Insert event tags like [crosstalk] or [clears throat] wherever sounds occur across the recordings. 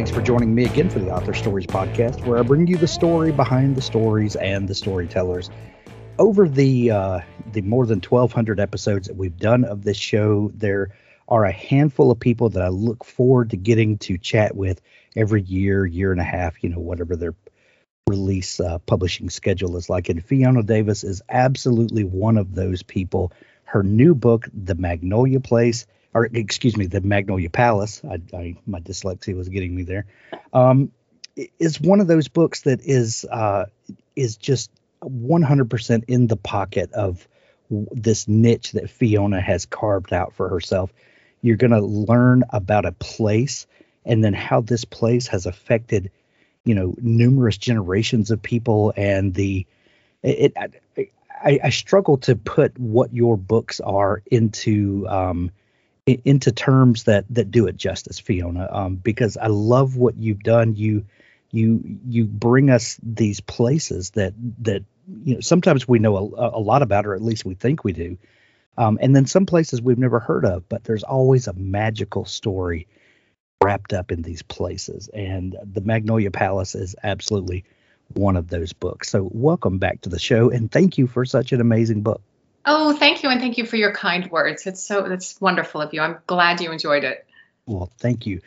Thanks for joining me again for the Author Stories podcast, where I bring you the story behind the stories and the storytellers. Over the uh, the more than 1,200 episodes that we've done of this show, there are a handful of people that I look forward to getting to chat with every year, year and a half, you know, whatever their release uh, publishing schedule is like. And Fiona Davis is absolutely one of those people. Her new book, The Magnolia Place, or excuse me, The Magnolia Palace, I, I my dyslexia was getting me there, um, is one of those books that is uh, is just 100% in the pocket of this niche that Fiona has carved out for herself. You're going to learn about a place and then how this place has affected, you know, numerous generations of people and the it. it I, I struggle to put what your books are into um, into terms that that do it justice, Fiona, um, because I love what you've done. You you you bring us these places that that you know sometimes we know a, a lot about or at least we think we do um, and then some places we've never heard of but there's always a magical story wrapped up in these places and the magnolia palace is absolutely one of those books so welcome back to the show and thank you for such an amazing book Oh, thank you, and thank you for your kind words. It's so that's wonderful of you. I'm glad you enjoyed it. Well, thank you.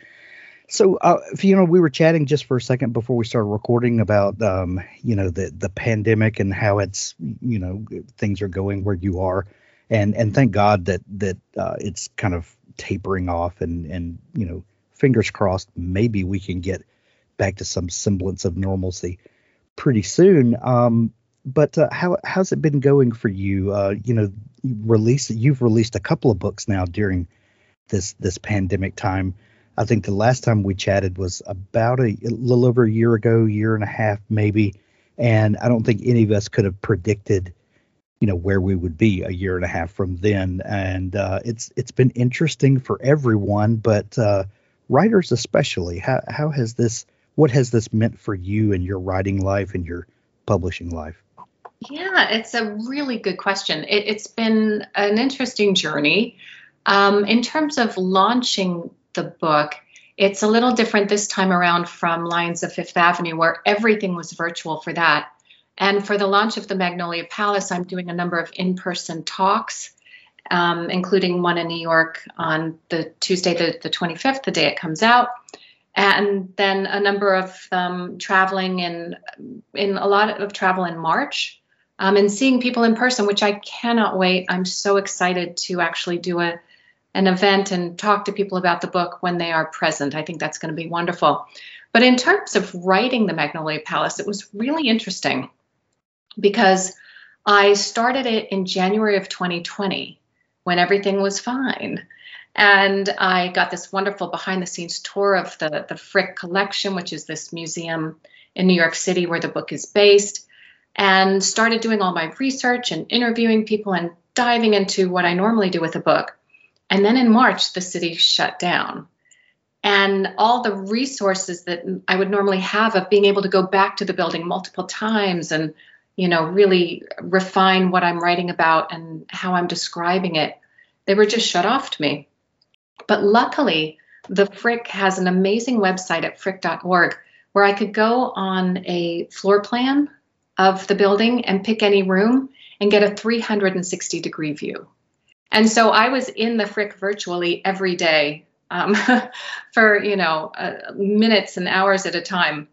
So, uh, know, we were chatting just for a second before we started recording about, um, you know, the the pandemic and how it's, you know, things are going where you are, and and thank God that that uh, it's kind of tapering off, and and you know, fingers crossed, maybe we can get back to some semblance of normalcy pretty soon. Um, but uh, how how's it been going for you? Uh, you know, you release you've released a couple of books now during this this pandemic time. I think the last time we chatted was about a, a little over a year ago, year and a half maybe, and I don't think any of us could have predicted, you know, where we would be a year and a half from then. And uh, it's it's been interesting for everyone, but uh, writers especially. How how has this what has this meant for you and your writing life and your publishing life? Yeah, it's a really good question. It, it's been an interesting journey. Um, in terms of launching the book, it's a little different this time around from Lions of Fifth Avenue, where everything was virtual for that. And for the launch of the Magnolia Palace, I'm doing a number of in person talks, um, including one in New York on the Tuesday, the, the 25th, the day it comes out. And then a number of um, traveling in, in a lot of travel in March um, and seeing people in person, which I cannot wait. I'm so excited to actually do a an event and talk to people about the book when they are present. I think that's going to be wonderful. But in terms of writing the Magnolia Palace, it was really interesting because I started it in January of 2020 when everything was fine. And I got this wonderful behind the scenes tour of the, the Frick Collection, which is this museum in New York City where the book is based, and started doing all my research and interviewing people and diving into what I normally do with a book. And then in March, the city shut down. And all the resources that I would normally have of being able to go back to the building multiple times and, you know, really refine what I'm writing about and how I'm describing it, they were just shut off to me. But luckily, the Frick has an amazing website at frick.org where I could go on a floor plan of the building and pick any room and get a 360 degree view. And so I was in the Frick virtually every day um, [laughs] for, you know, uh, minutes and hours at a time,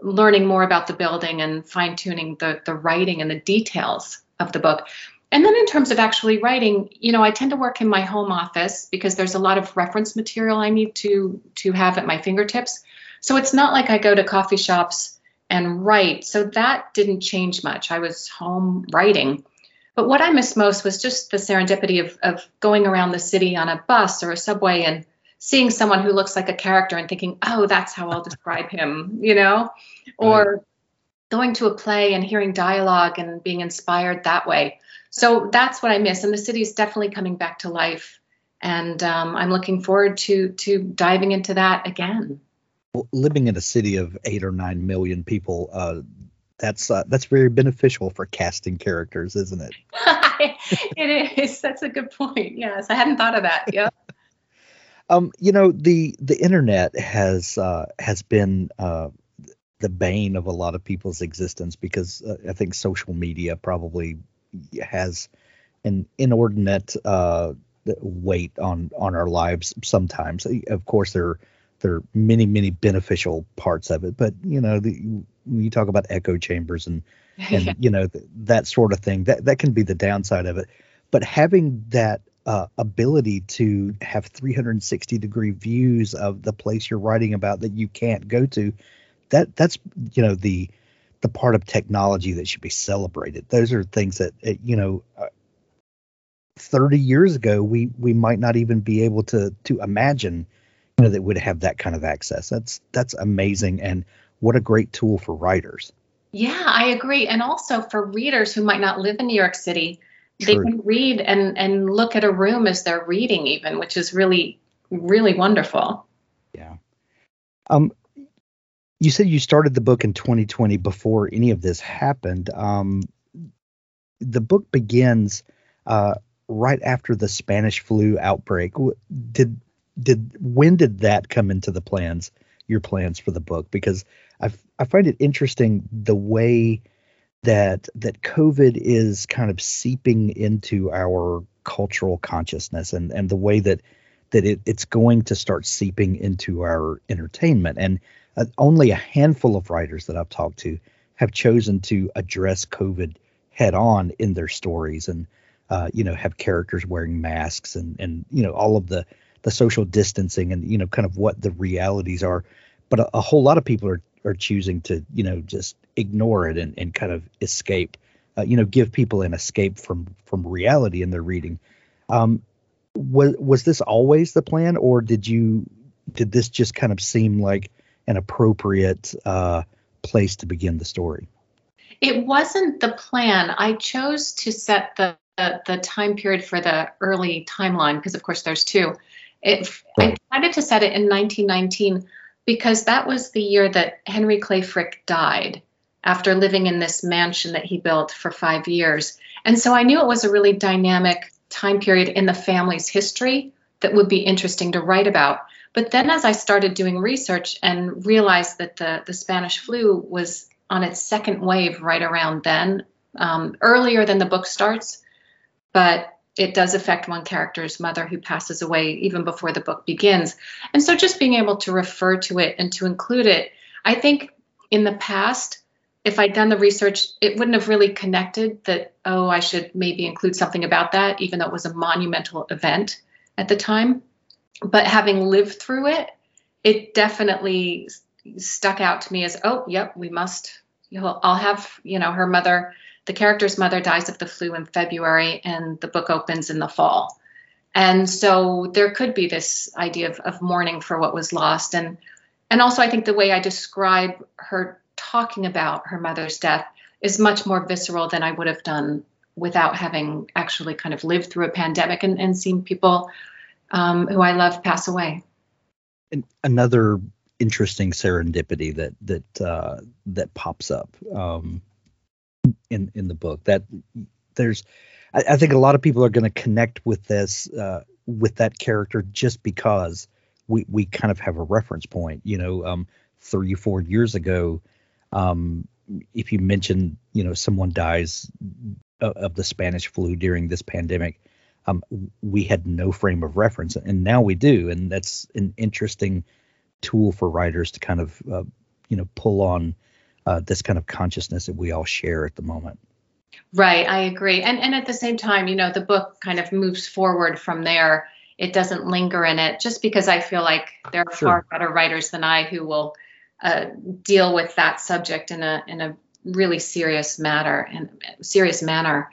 learning more about the building and fine tuning the, the writing and the details of the book. And then in terms of actually writing, you know, I tend to work in my home office because there's a lot of reference material I need to to have at my fingertips. So it's not like I go to coffee shops and write. So that didn't change much. I was home writing. But what I missed most was just the serendipity of, of going around the city on a bus or a subway and seeing someone who looks like a character and thinking, oh, that's how I'll describe him, you know? Or going to a play and hearing dialogue and being inspired that way. So that's what I miss. And the city is definitely coming back to life. And um, I'm looking forward to to diving into that again. Living in a city of eight or nine million people, uh, that's uh, that's very beneficial for casting characters, isn't it? [laughs] it is. That's a good point. Yes, I hadn't thought of that. Yeah. [laughs] um, you know the the internet has uh, has been uh, the bane of a lot of people's existence because uh, I think social media probably has an inordinate uh, weight on on our lives sometimes. Of course, there there are many many beneficial parts of it, but you know the, when you talk about echo chambers and [laughs] and you know th- that sort of thing, that that can be the downside of it. But having that uh, ability to have 360 degree views of the place you're writing about that you can't go to, that that's you know the the part of technology that should be celebrated. Those are things that uh, you know. Uh, 30 years ago we we might not even be able to to imagine you know that would have that kind of access. That's that's amazing and what a great tool for writers. Yeah i agree and also for readers who might not live in new york city they can read and and look at a room as they're reading even which is really really wonderful. Yeah. Um you said you started the book in 2020 before any of this happened. Um the book begins uh right after the Spanish flu outbreak. Did did when did that come into the plans? Your plans for the book because I I find it interesting the way that that COVID is kind of seeping into our cultural consciousness and and the way that that it, it's going to start seeping into our entertainment and uh, only a handful of writers that I've talked to have chosen to address COVID head on in their stories and uh, you know, have characters wearing masks and and you know all of the the social distancing and you know kind of what the realities are. But a, a whole lot of people are are choosing to you know just ignore it and, and kind of escape. Uh, you know, give people an escape from from reality in their reading. Um, was was this always the plan, or did you did this just kind of seem like an appropriate uh, place to begin the story? It wasn't the plan. I chose to set the the, the time period for the early timeline because of course there's two. It, I decided to set it in 1919 because that was the year that Henry Clay Frick died after living in this mansion that he built for five years. And so I knew it was a really dynamic time period in the family's history that would be interesting to write about. But then as I started doing research and realized that the, the Spanish flu was on its second wave right around then, um, earlier than the book starts, but it does affect one character's mother who passes away even before the book begins. And so just being able to refer to it and to include it, I think in the past, if I'd done the research, it wouldn't have really connected that, oh, I should maybe include something about that, even though it was a monumental event at the time. But having lived through it, it definitely stuck out to me as, oh, yep, we must, I'll have, you know, her mother the character's mother dies of the flu in February, and the book opens in the fall. And so there could be this idea of, of mourning for what was lost. And, and also, I think the way I describe her talking about her mother's death is much more visceral than I would have done without having actually kind of lived through a pandemic and, and seen people um, who I love pass away. And another interesting serendipity that that uh, that pops up um, in in the book that there's I, I think a lot of people are going to connect with this uh, with that character just because we we kind of have a reference point you know um three four years ago um if you mention you know someone dies of, of the spanish flu during this pandemic um we had no frame of reference and now we do and that's an interesting tool for writers to kind of uh, you know pull on uh, this kind of consciousness that we all share at the moment. Right, I agree. And and at the same time, you know, the book kind of moves forward from there. It doesn't linger in it just because I feel like there are Sure. far better writers than I who will uh, deal with that subject in a in a really serious matter and serious manner.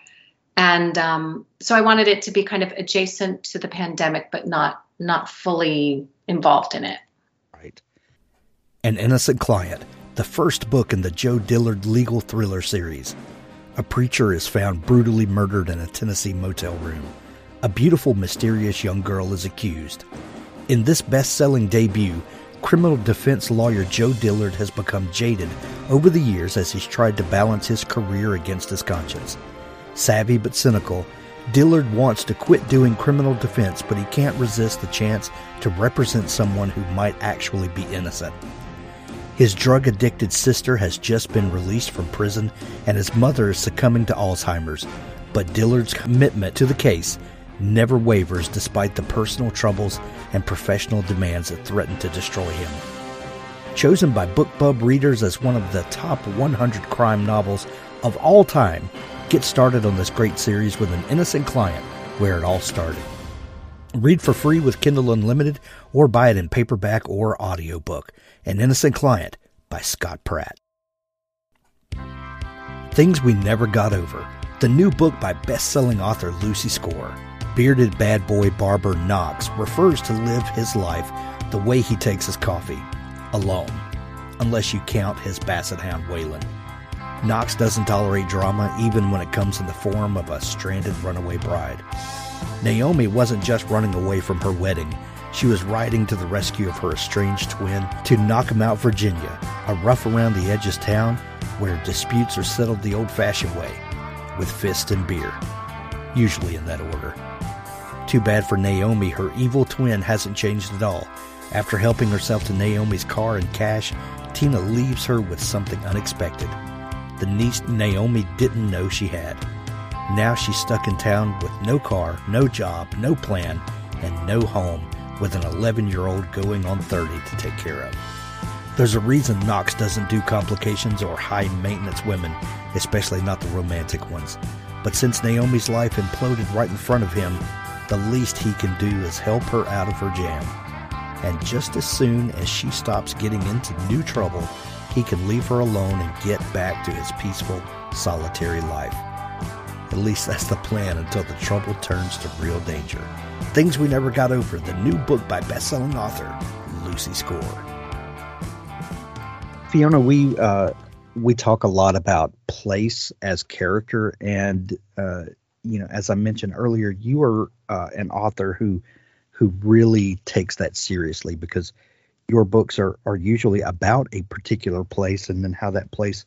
and um, so I wanted it to be kind of adjacent to the pandemic, but not not fully involved in it. Right. An Innocent Client, the first book in the Joe Dillard legal thriller series. A preacher is found brutally murdered in a Tennessee motel room. A beautiful, mysterious young girl is accused. In this best selling debut, criminal defense lawyer Joe Dillard has become jaded over the years as he's tried to balance his career against his conscience. Savvy but cynical, Dillard wants to quit doing criminal defense, but he can't resist the chance to represent someone who might actually be innocent. His drug addicted sister has just been released from prison, and his mother is succumbing to Alzheimer's. But Dillard's commitment to the case never wavers despite the personal troubles and professional demands that threaten to destroy him. Chosen by BookBub readers as one of the top 100 crime novels of all time, get started on this great series with an innocent client where it all started. Read for free with Kindle Unlimited or buy it in paperback or audiobook. An Innocent Client by Scott Pratt. Things We Never Got Over, the new book by best-selling author Lucy Score bearded bad boy barber Knox refers to live his life the way he takes his coffee, alone, unless you count his basset hound Waylon. Knox doesn't tolerate drama even when it comes in the form of a stranded runaway bride. Naomi wasn't just running away from her wedding, she was riding to the rescue of her estranged twin to Knockemout, Virginia, a rough around the edges town where disputes are settled the old fashioned way, with fist and beer, usually in that order. Too bad for Naomi, her evil twin hasn't changed at all. After helping herself to Naomi's car and cash, Tina leaves her with something unexpected. The niece Naomi didn't know she had. Now she's stuck in town with no car, no job, no plan, and no home, with an 11 year old going on 30 to take care of. There's a reason Knox doesn't do complications or high maintenance women, especially not the romantic ones. But since Naomi's life imploded right in front of him, the least he can do is help her out of her jam. And just as soon as she stops getting into new trouble, he can leave her alone and get back to his peaceful, solitary life. At least that's the plan until the trouble turns to real danger. Things We Never Got Over, the new book by best-selling author Lucy Score. Fiona, we uh, we talk a lot about place as character, and uh, you know, as I mentioned earlier, you are uh, an author who who really takes that seriously because your books are are usually about a particular place and then how that place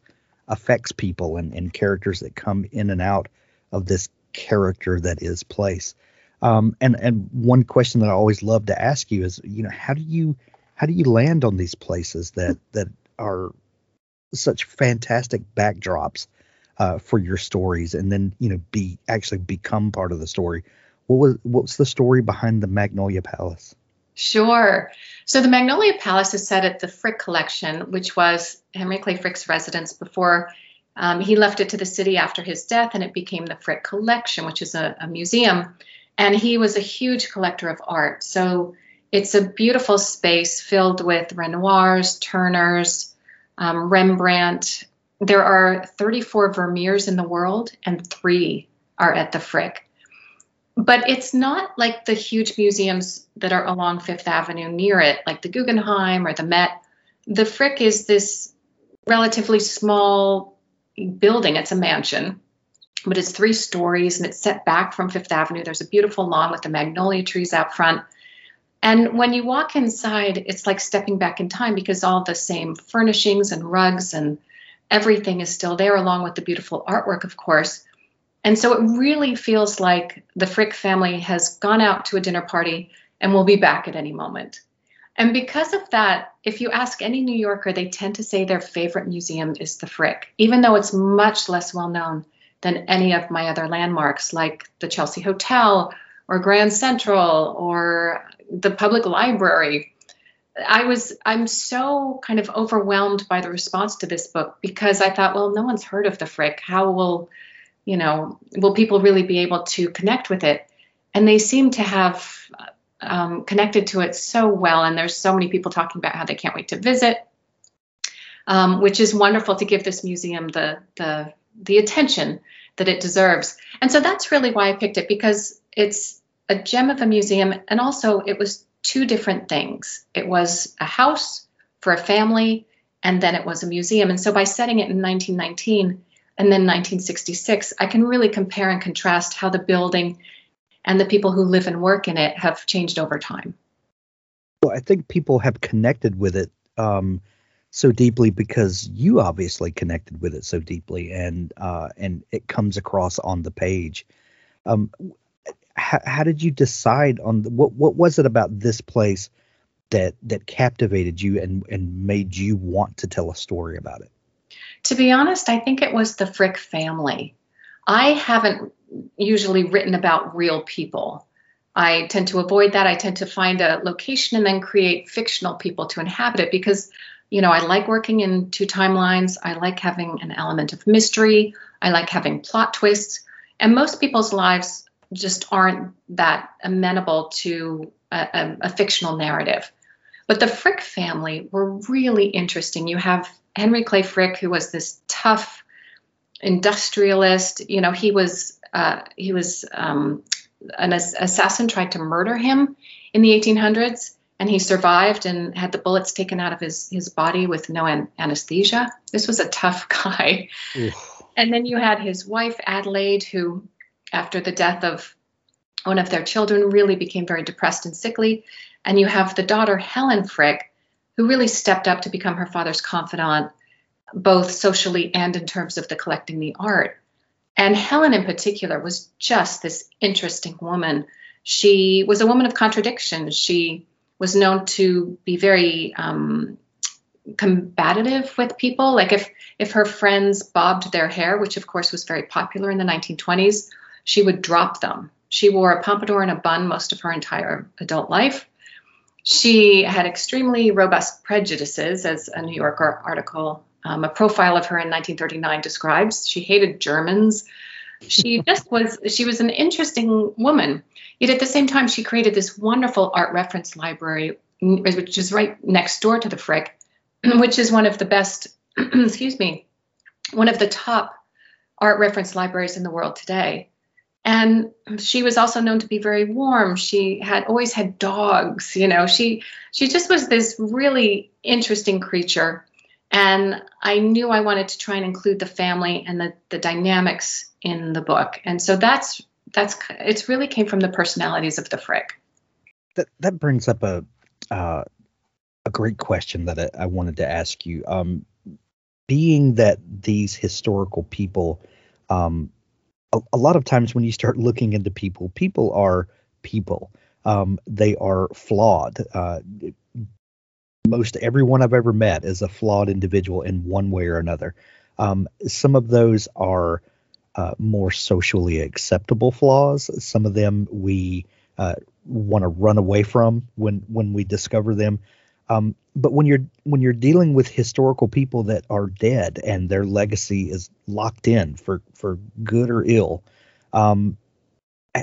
affects people and, and characters that come in and out of this character that is place. Um, and and one question that I always love to ask you is, you know, how do you how do you land on these places that that are such fantastic backdrops uh, for your stories and then you know be actually become part of the story what was what's the story behind the magnolia palace Sure. So the Magnolia Palace is set at the Frick Collection, which was Henry Clay Frick's residence before um, he left it to the city after his death, and it became the Frick Collection, which is a, a museum. And he was a huge collector of art. So it's a beautiful space filled with Renoirs, Turners, um, Rembrandt, there are 34 Vermeers in the world, and three are at the Frick. But it's not like the huge museums that are along Fifth Avenue near it, like the Guggenheim or the Met. The Frick is this relatively small building. It's a mansion, but it's three stories and it's set back from Fifth Avenue. There's a beautiful lawn with the magnolia trees out front. And when you walk inside, it's like stepping back in time because all the same furnishings and rugs and everything is still there, along with the beautiful artwork, of course. And so it really feels like the Frick family has gone out to a dinner party and will be back at any moment. And because of that, if you ask any New Yorker, they tend to say their favorite museum is the Frick, even though it's much less well known than any of my other landmarks like the Chelsea Hotel or Grand Central or the public library I was I'm so kind of overwhelmed by the response to this book because I thought, well, no one's heard of the Frick. How will you know will people really be able to connect with it? And they seem to have um, connected to it so well. And there's so many people talking about how they can't wait to visit, um, which is wonderful to give this museum the the the attention that it deserves. And so that's really why I picked it because it's a gem of a museum and also it was two different things. It was a house for a family and then it was a museum. And so by setting it in 1919 and then 1966, I can really compare and contrast how the building and the people who live and work in it have changed over time. Well, I think people have connected with it um, so deeply because you obviously connected with it so deeply, and uh, and it comes across on the page. Um, how, how did you decide on the, what what was it about this place that that captivated you and and made you want to tell a story about it? To be honest, I think it was the Frick family. I haven't usually written about real people. I tend to avoid that. I tend to find a location and then create fictional people to inhabit it because, you know, I like working in two timelines. I like having an element of mystery. I like having plot twists. And most people's lives just aren't that amenable to a, a, a fictional narrative. But the Frick family were really interesting. You have Henry Clay Frick, who was this tough industrialist. You know, he was uh, he was um, an assassin tried to murder him in the 1800s, and he survived and had the bullets taken out of his his body with no an- anesthesia. This was a tough [laughs] guy. Oof. And then you had his wife Adelaide, who, after the death of one of their children, really became very depressed and sickly. And you have the daughter Helen Frick, who really stepped up to become her father's confidant, both socially and in terms of the collecting the art. And Helen, in particular, was just this interesting woman. She was a woman of contradictions. She was known to be very um, combative with people. Like if if her friends bobbed their hair, which of course was very popular in the 1920s, she would drop them. She wore a pompadour and a bun most of her entire adult life. She had extremely robust prejudices, as a New Yorker article um, a profile of her in 1939 describes. She hated Germans. She [laughs] just was, she was an interesting woman. Yet at the same time, she created this wonderful art reference library, which is right next door to the Frick, [clears throat] which is one of the best, [clears throat] excuse me, one of the top art reference libraries in the world today. And she was also known to be very warm. She had always had dogs, you know. She she just was this really interesting creature and I knew I wanted to try and include the family and the, the dynamics in the book. And so that's that's it's really came from the personalities of the Frick. That that brings up a uh, a great question that I, I wanted to ask you. Um, being that these historical people, um, a, a, lot of times when you start looking into people, people are people. Um, they are flawed. Uh, most everyone I've ever met is a flawed individual in one way or another. Um, some of those are uh, more socially acceptable flaws. Some of them we uh, want to run away from when when we discover them. Um, but when you're when you're dealing with historical people that are dead and their legacy is locked in for for good or ill, um,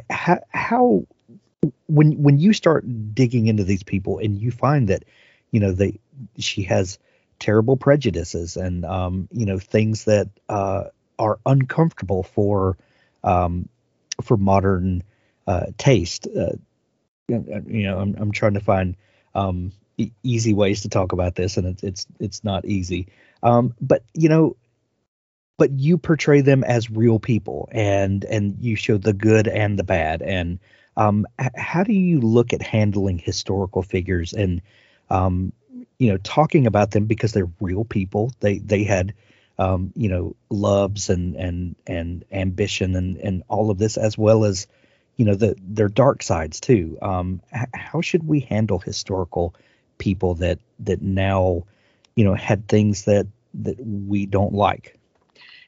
how, how when when you start digging into these people and you find that you know they she has terrible prejudices and um, you know things that uh, are uncomfortable for um, for modern uh, taste. Uh, you know, I'm I'm trying to find um, easy ways to talk about this, and it's it's it's not easy. Um, but you know, but you portray them as real people, and and you show the good and the bad. And um, h- how do you look at handling historical figures and um, you know, talking about them because they're real people. They they had, um, you know, loves and and and ambition and and all of this as well as, you know, the their dark sides too. Um, h- how should we handle historical people that that now, you know, had things that that we don't like?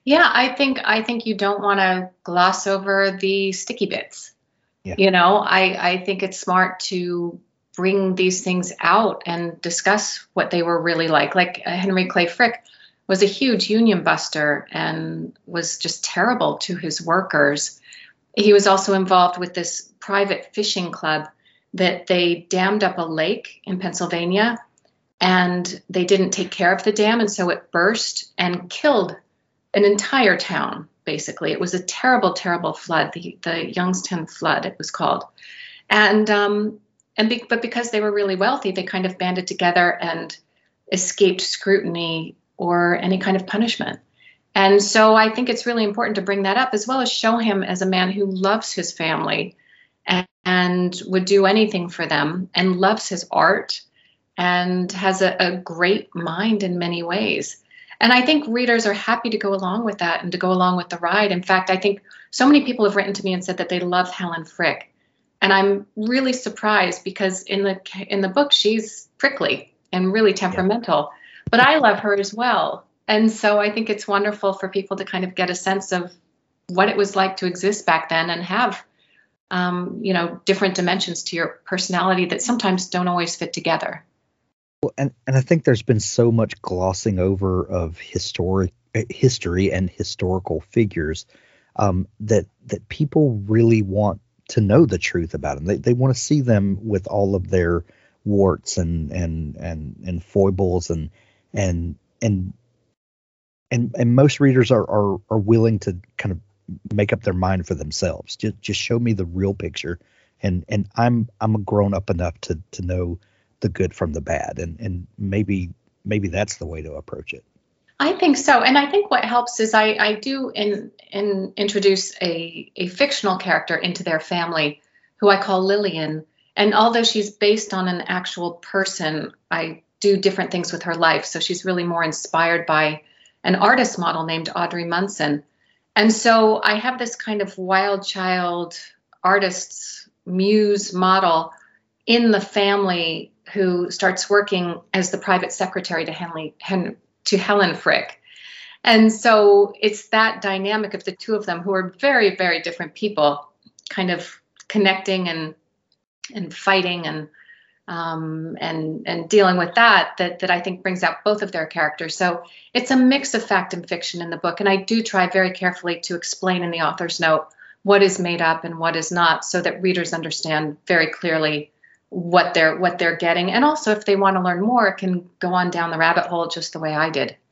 Yeah, I think I think you don't want to gloss over the sticky bits. Yeah. You know, I I think it's smart to bring these things out and discuss what they were really like. Like uh, Henry Clay Frick was a huge union buster and was just terrible to his workers. He was also involved with this private fishing club that they dammed up a lake in Pennsylvania and they didn't take care of the dam and so it burst and killed an entire town basically. It was a terrible, terrible flood, the, the Johnstown flood, it was called. And, um, and be, but because they were really wealthy, they kind of banded together and escaped scrutiny or any kind of punishment. And so I think it's really important to bring that up as well as show him as a man who loves his family and, and would do anything for them and loves his art and has a, a great mind in many ways. And I think readers are happy to go along with that and to go along with the ride. In fact, I think so many people have written to me and said that they love Helen Frick. And I'm really surprised because in the in the book she's prickly and really temperamental, yeah. but I love her as well. And so I think it's wonderful for people to kind of get a sense of what it was like to exist back then and have um, you know different dimensions to your personality that sometimes don't always fit together. Well, and and I think there's been so much glossing over of historic history and historical figures um, that that people really want to know the truth about them. They they want to see them with all of their warts and and and and foibles and and and and and most readers are are are willing to kind of make up their mind for themselves. Just just show me the real picture, and and I'm I'm grown up enough to to know the good from the bad and and maybe maybe that's the way to approach it I think so, and I think what helps is I, I do in, in introduce a, a fictional character into their family, who I call Lillian. And although she's based on an actual person, I do different things with her life. So she's really more inspired by an artist model named Audrey Munson. And so I have this kind of wild child artist's muse model in the family who starts working as the private secretary to Henley, Hen, to Helen Frick. And so it's that dynamic of the two of them who are very, very different people, kind of connecting and and fighting and um, and and dealing with that that that I think brings out both of their characters. So it's a mix of fact and fiction in the book, and I do try very carefully to explain in the author's note what is made up and what is not, so that readers understand very clearly what they're what they're getting and also if they want to learn more can go on down the rabbit hole just the way i did [laughs]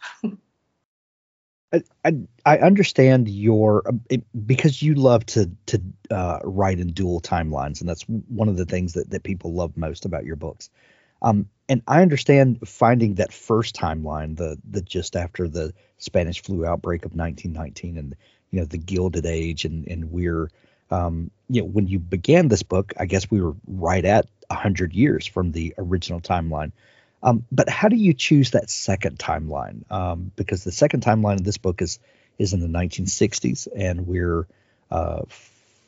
I, I, I understand your it, because you love to to uh, write in dual timelines, and that's one of the things that, that people love most about your books. Um, and I understand finding that first timeline, the the just after the Spanish flu outbreak of 1919, and you know the Gilded Age, and and we're um, you know, when you began this book, I guess we were right at 100 years from the original timeline. Um, but how do you choose that second timeline? Um, because the second timeline of this book is is in the 1960s, and we're uh,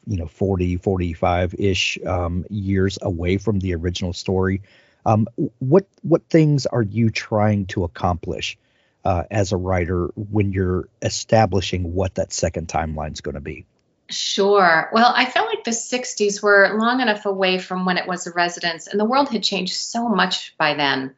you know 40, 45 ish um, years away from the original story. Um, what what things are you trying to accomplish uh, as a writer when you're establishing what that second timeline is going to be? Sure. Well, I felt like the 60s were long enough away from when it was a residence, and the world had changed so much by then.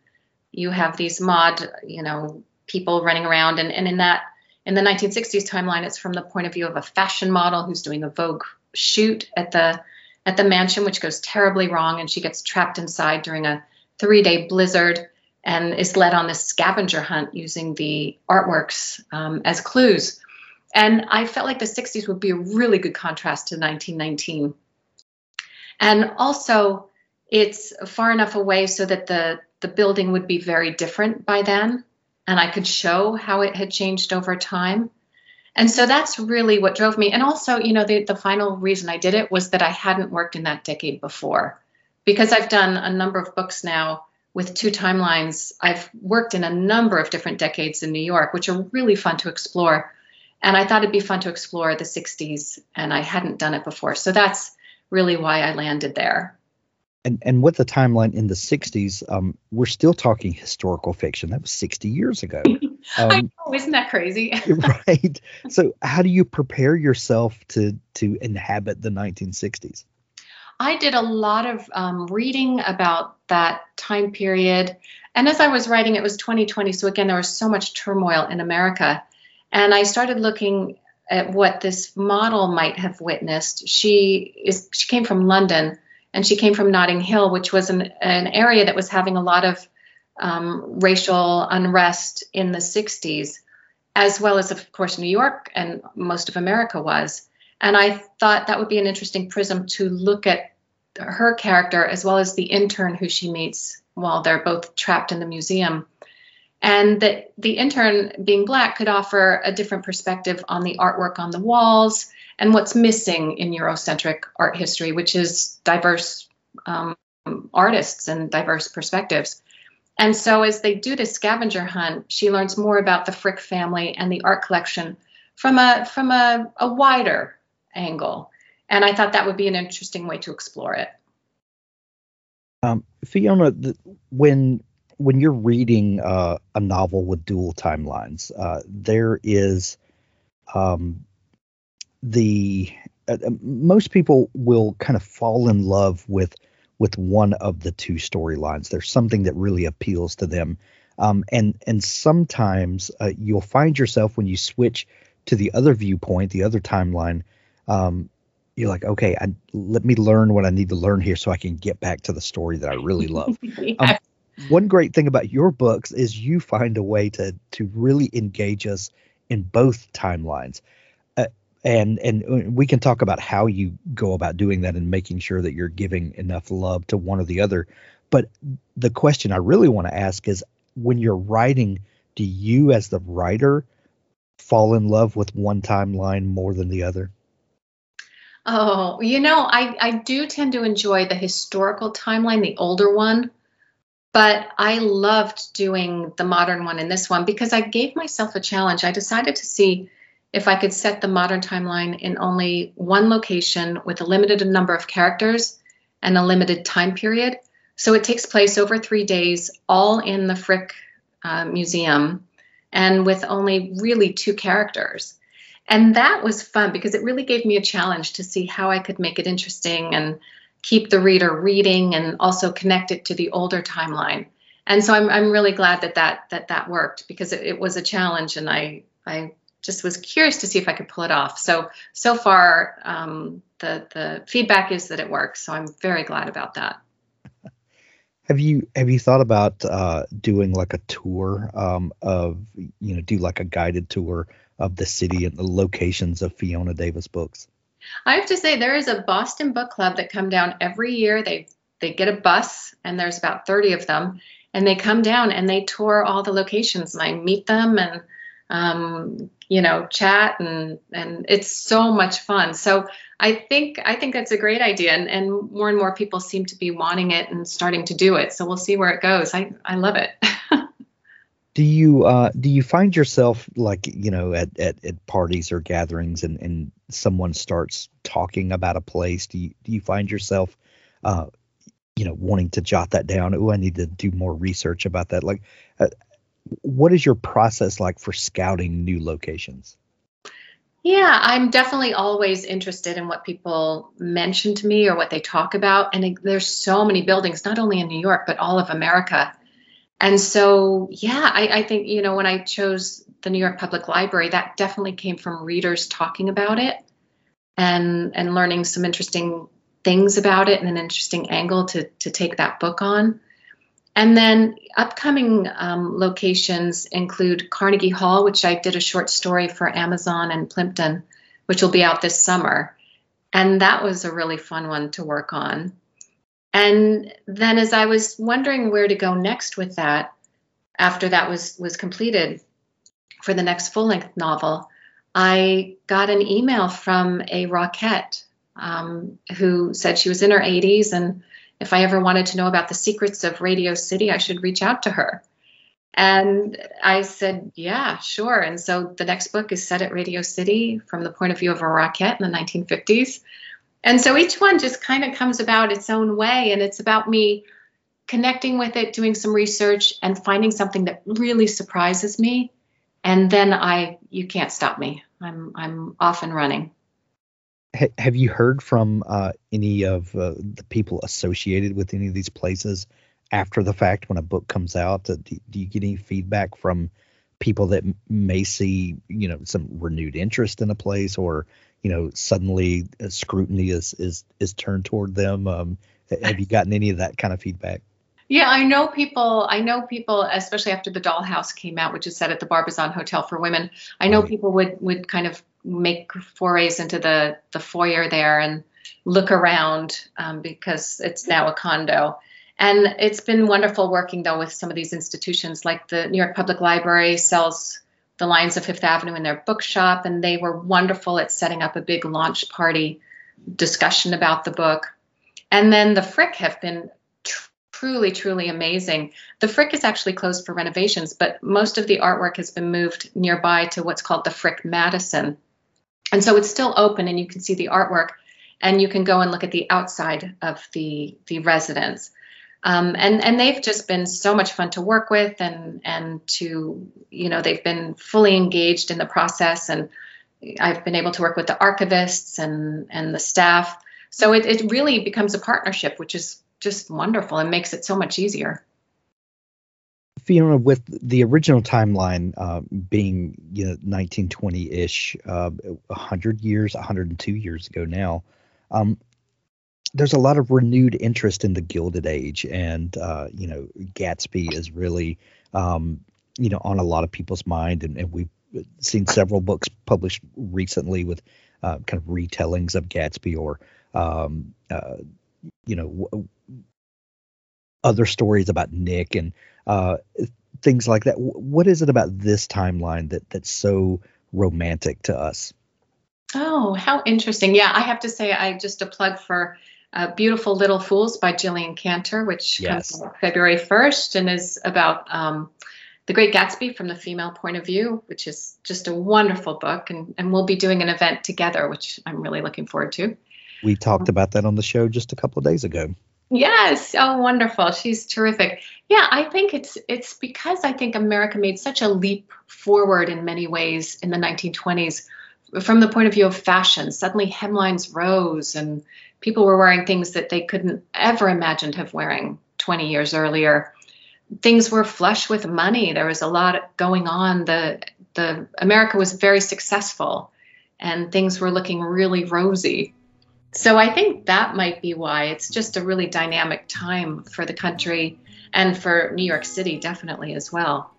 You have these mod, you know, people running around, and, and in that, in the 1960s timeline, it's from the point of view of a fashion model who's doing a Vogue shoot at the at the mansion, which goes terribly wrong, and she gets trapped inside during a three-day blizzard and is led on this scavenger hunt using the artworks um, as clues. And I felt like the 60s would be a really good contrast to 1919. And also, it's far enough away so that the, the building would be very different by then. And I could show how it had changed over time. And so that's really what drove me. And also, you know, the, the final reason I did it was that I hadn't worked in that decade before. Because I've done a number of books now with two timelines, I've worked in a number of different decades in New York, which are really fun to explore. And I thought it'd be fun to explore the 60s, and I hadn't done it before. So that's really why I landed there. And, and with the timeline in the 60s, um, we're still talking historical fiction. That was 60 years ago. [laughs] Um, I know, isn't that crazy? [laughs] right. So, how do you prepare yourself to to inhabit the 1960s? I did a lot of um, reading about that time period. And as I was writing, it was 2020. So, again, there was so much turmoil in America. And I started looking at what this model might have witnessed. She is she came from London and she came from Notting Hill, which was an, an area that was having a lot of um, racial unrest in the 60s. as well as, of course, New York and most of America was. And I thought that would be an interesting prism to look at her character as well as the intern who she meets while they're both trapped in the museum. And that the intern, being black, could offer a different perspective on the artwork on the walls and what's missing in Eurocentric art history, which is diverse um, artists and diverse perspectives. And so, as they do this scavenger hunt, she learns more about the Frick family and the art collection from a from a, a wider angle. And I thought that would be an interesting way to explore it. Um, Fiona, the, when when you're reading uh, a novel with dual timelines, uh, there is um, the uh, uh, most people will kind of fall in love with with one of the two storylines. There's something that really appeals to them, um, and and sometimes uh, you'll find yourself when you switch to the other viewpoint, the other timeline. Um, you're like, okay, I, let me learn what I need to learn here so I can get back to the story that I really love. [laughs] yeah. One great thing about your books is you find a way to to really engage us in both timelines. Uh, and and uh, we can talk about how you go about doing that and making sure that you're giving enough love to one or the other. But the question I really want to ask is when you're writing, do you as the writer fall in love with one timeline more than the other? Oh, you know, I, I do tend to enjoy the historical timeline, the older one, but I loved doing the modern one and this one because I gave myself a challenge. I decided to see if I could set the modern timeline in only one location with a limited number of characters and a limited time period. So it takes place over three days, all in the Frick uh, Museum, and with only really two characters. And that was fun because it really gave me a challenge to see how I could make it interesting and keep the reader reading and also connect it to the older timeline. And so I'm, I'm really glad that that that, that worked because it, it was a challenge and I I just was curious to see if I could pull it off. So so far um, the the feedback is that it works. So I'm very glad about that. [laughs] Have you have you thought about uh, doing like a tour um, of you know do like a guided tour of the city and the locations of Fiona Davis books? I have to say there is a Boston book club that come down every year. They they get a bus and there's about 30 of them and they come down and they tour all the locations and I meet them and um, you know chat and and it's so much fun. So I think I think that's a great idea and, and more and more people seem to be wanting it and starting to do it. So we'll see where it goes. I, I love it. [laughs] do you uh, do you find yourself like you know at, at, at parties or gatherings and, and someone starts talking about a place do you do you find yourself uh, you know wanting to jot that down? Oh i need to do more research about that. Like uh, what is your process like for scouting new locations? Yeah i'm definitely always interested in what people mention to me or what they talk about and there's so many buildings not only in new york but all of america. And so, yeah, I, I, think, you know, when I chose the New York Public Library, that definitely came from readers talking about it and and learning some interesting things about it and an interesting angle to, to take that book on. And then upcoming um, locations include Carnegie Hall, which I did a short story for Amazon and Plimpton, which will be out this summer. And that was a really fun one to work on. And then as I was wondering where to go next with that, after that was was completed for the next full length novel, I got an email from a Rockette um, who said she was in her 80s and if I ever wanted to know about the secrets of Radio City, I should reach out to her. And I said, yeah, sure. And so the next book is set at Radio City from the point of view of a Rockette in the 1950s. And so each one just kind of comes about its own way. And it's about me connecting with it, doing some research, and finding something that really surprises me. And then I, you can't stop me. I'm, I'm off and running. Have you heard from uh, any of uh, the people associated with any of these places after the fact when a book comes out? Do, do you get any feedback from people that may see, you know, some renewed interest in a place or you know suddenly scrutiny is is is turned toward them um, have you gotten any of that kind of feedback Yeah, I know people. I know people, especially after the Dollhouse came out, which is set at the Barbizon Hotel for Women. I know people would would kind of make forays into the the foyer there and look around um, because it's now a condo. And it's been wonderful working though with some of these institutions, like the New York Public Library sells the Lions of Fifth Avenue in their bookshop, and they were wonderful at setting up a big launch party discussion about the book. And then the Frick have been truly, truly amazing. The Frick is actually closed for renovations, but most of the artwork has been moved nearby to what's called the Frick Madison. And so it's still open and you can see the artwork and you can go and look at the outside of the, the residence. Um, and and they've just been so much fun to work with and and to you know they've been fully engaged in the process and I've been able to work with the archivists and and the staff so it, it really becomes a partnership which is just wonderful and makes it so much easier. Fiona, with the original timeline uh, being you know 1920-ish, uh, 100 years, 102 years ago now, um, there's a lot of renewed interest in the Gilded Age, and uh, you know Gatsby is really um, you know on a lot of people's mind, and, and we've seen several books published recently with uh, kind of retellings of Gatsby or um, uh, you know other stories about Nick and uh, things like that. What is it about this timeline that that's so romantic to us? oh how interesting yeah i have to say i just a plug for uh, beautiful little fools by jillian cantor which Yes. comes out february 1st and is about um, the great gatsby from the female point of view which is just a wonderful book and, and we'll be doing an event together which i'm really looking forward to We talked about that on the show just a couple of days ago. Yes, oh wonderful. She's terrific. Yeah, I think it's it's because I think America made such a leap forward in many ways in the 1920s from the point of view of fashion. Suddenly hemlines rose and people were wearing things that they couldn't ever imagined of wearing 20 years earlier. Things were flush with money. There was a lot going on. The the America was very successful and things were looking really rosy. So I think that might be why it's just a really dynamic time for the country and for New York City, definitely as well.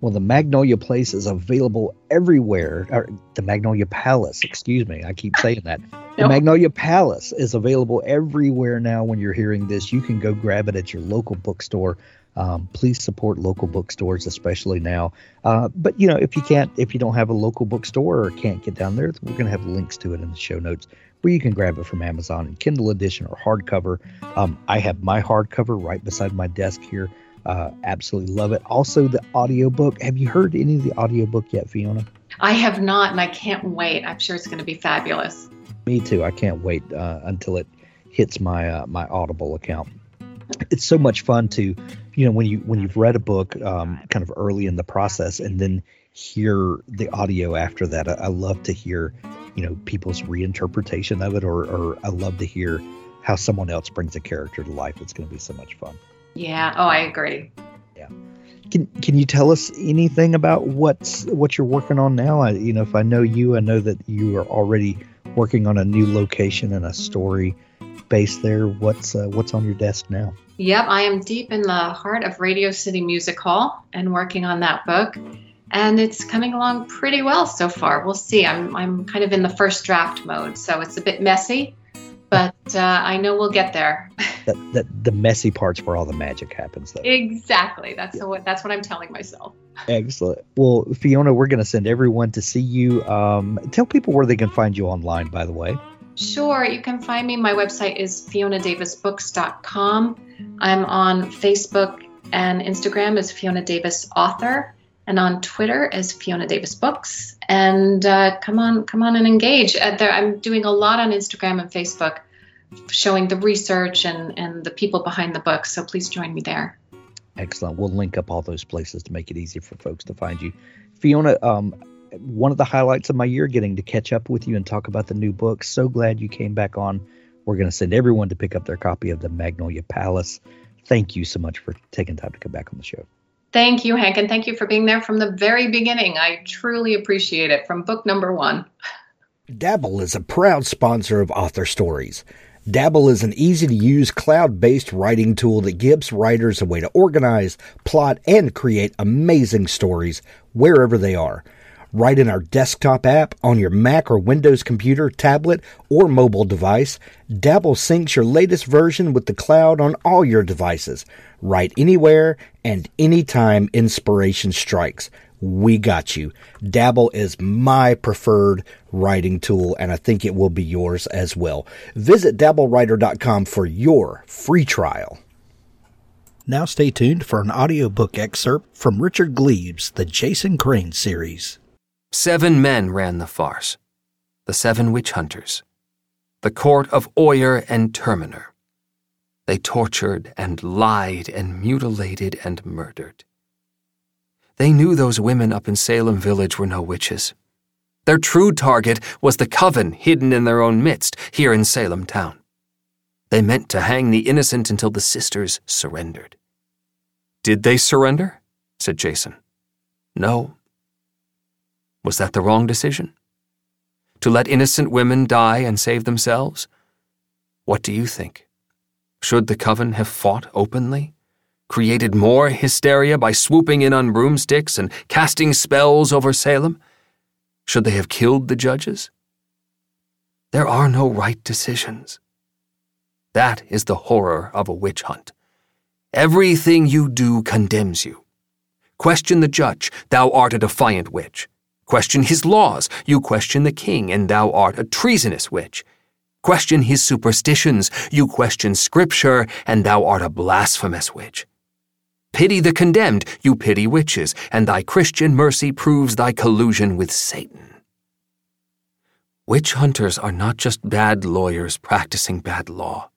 Well, the Magnolia Place is available everywhere. Or the Magnolia Palace, excuse me. I keep saying that. The [laughs] No. Magnolia Palace is available everywhere now. When you're hearing this, you can go grab it at your local bookstore. Um, please support local bookstores, especially now. Uh, but you know, if you can't, if you don't have a local bookstore or can't get down there, we're going to have links to it in the show notes where you can grab it from Amazon in Kindle edition or hardcover. Um, I have my hardcover right beside my desk here. Uh, absolutely love it. Also, the audiobook. Have you heard any of the audiobook yet, Fiona? I have not, and I can't wait. I'm sure it's going to be fabulous. Me too. I can't wait uh, until it hits my uh, my Audible account. It's so much fun to, you know, when you when you've read a book um, kind of early in the process and then hear the audio after that. I, I love to hear, you know, people's reinterpretation of it, or or I love to hear how someone else brings a character to life. It's going to be so much fun. Yeah. Oh, I agree. Yeah can can you tell us anything about what's what you're working on now? I, you know, if I know you, I know that you are already working on a new location and a story base there. What's uh, what's on your desk now? Yep, I am deep in the heart of Radio City Music Hall and working on that book. And it's coming along pretty well so far. We'll see. I'm, I'm kind of in the first draft mode, so it's a bit messy, but uh, I know we'll get there. [laughs] That that the messy parts where all the magic happens. Though. exactly. That's what that's what I'm telling myself. Excellent. Well, Fiona, we're going to send everyone to see you. Um, tell people where they can find you online. By the way. Sure, you can find me. My website is fionadavisbooks.com. I'm on Facebook and Instagram as Fiona Davis Author, and on Twitter as Fiona Davis Books. And uh, come on, come on and engage. Uh, there, I'm doing a lot on Instagram and Facebook, showing the research and and the people behind the book. So please join me there. Excellent. We'll link up all those places to make it easy for folks to find you. Fiona, um, one of the highlights of my year getting to catch up with you and talk about the new book. So glad you came back on. We're going to send everyone to pick up their copy of the Magnolia Palace. Thank you so much for taking time to come back on the show. Thank you, Hank, and thank you for being there from the very beginning. I truly appreciate it from book number one. Dabble is a proud sponsor of Author Stories. Dabble is an easy to use cloud based writing tool that gives writers a way to organize, plot, and create amazing stories wherever they are. Write in our desktop app on your Mac or Windows computer, tablet, or mobile device. Dabble syncs your latest version with the cloud on all your devices. Write anywhere and anytime inspiration strikes we got you. Dabble is my preferred writing tool, and I think it will be yours as well. Visit dabblewriter.com for your free trial. Now stay tuned for an audiobook excerpt from Richard Gleaves' The Jason Crane series. Seven men ran the farce the seven witch hunters, the court of Oyer and Terminer. They tortured and lied and mutilated and murdered. They knew those women up in Salem village were no witches. Their true target was the coven hidden in their own midst here in Salem town. They meant to hang the innocent until the sisters surrendered. Did they surrender? said Jason. No. Was that the wrong decision? To let innocent women die and save themselves? What do you think? Should the coven have fought openly? created more hysteria by swooping in on broomsticks and casting spells over Salem? Should they have killed the judges? There are no right decisions. That is the horror of a witch hunt. Everything you do condemns you. Question the judge, thou art a defiant witch. Question his laws, you question the king, and thou art a treasonous witch. Question his superstitions, you question scripture, and thou art a blasphemous witch. Pity the condemned, you pity witches, and thy Christian mercy proves thy collusion with Satan. Witch hunters are not just bad lawyers practicing bad law.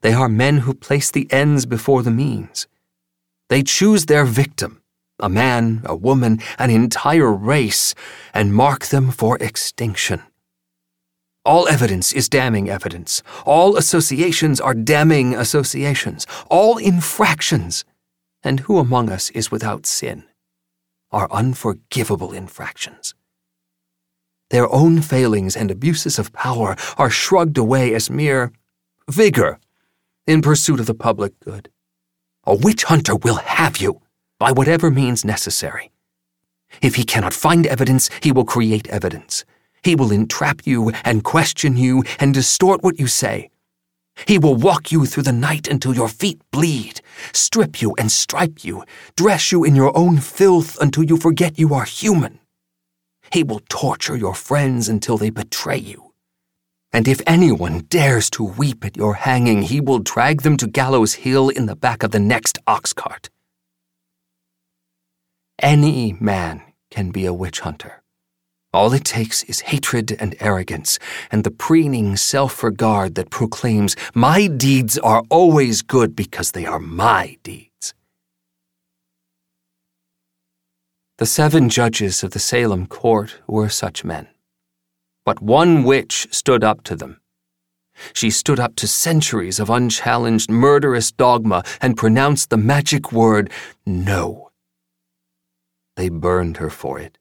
They are men who place the ends before the means. They choose their victim, a man, a woman, an entire race, and mark them for extinction. All evidence is damning evidence. All associations are damning associations. All infractions and who among us is without sin, are unforgivable infractions. Their own failings and abuses of power are shrugged away as mere vigor in pursuit of the public good. A witch hunter will have you by whatever means necessary. If he cannot find evidence, he will create evidence. He will entrap you and question you and distort what you say he will walk you through the night until your feet bleed, strip you and stripe you, dress you in your own filth until you forget you are human. He will torture your friends until they betray you. And if anyone dares to weep at your hanging, he will drag them to Gallows Hill in the back of the next ox cart. Any man can be a witch hunter. All it takes is hatred and arrogance, and the preening self regard that proclaims, My deeds are always good because they are my deeds. The seven judges of the Salem court were such men. But one witch stood up to them. She stood up to centuries of unchallenged murderous dogma and pronounced the magic word, No. They burned her for it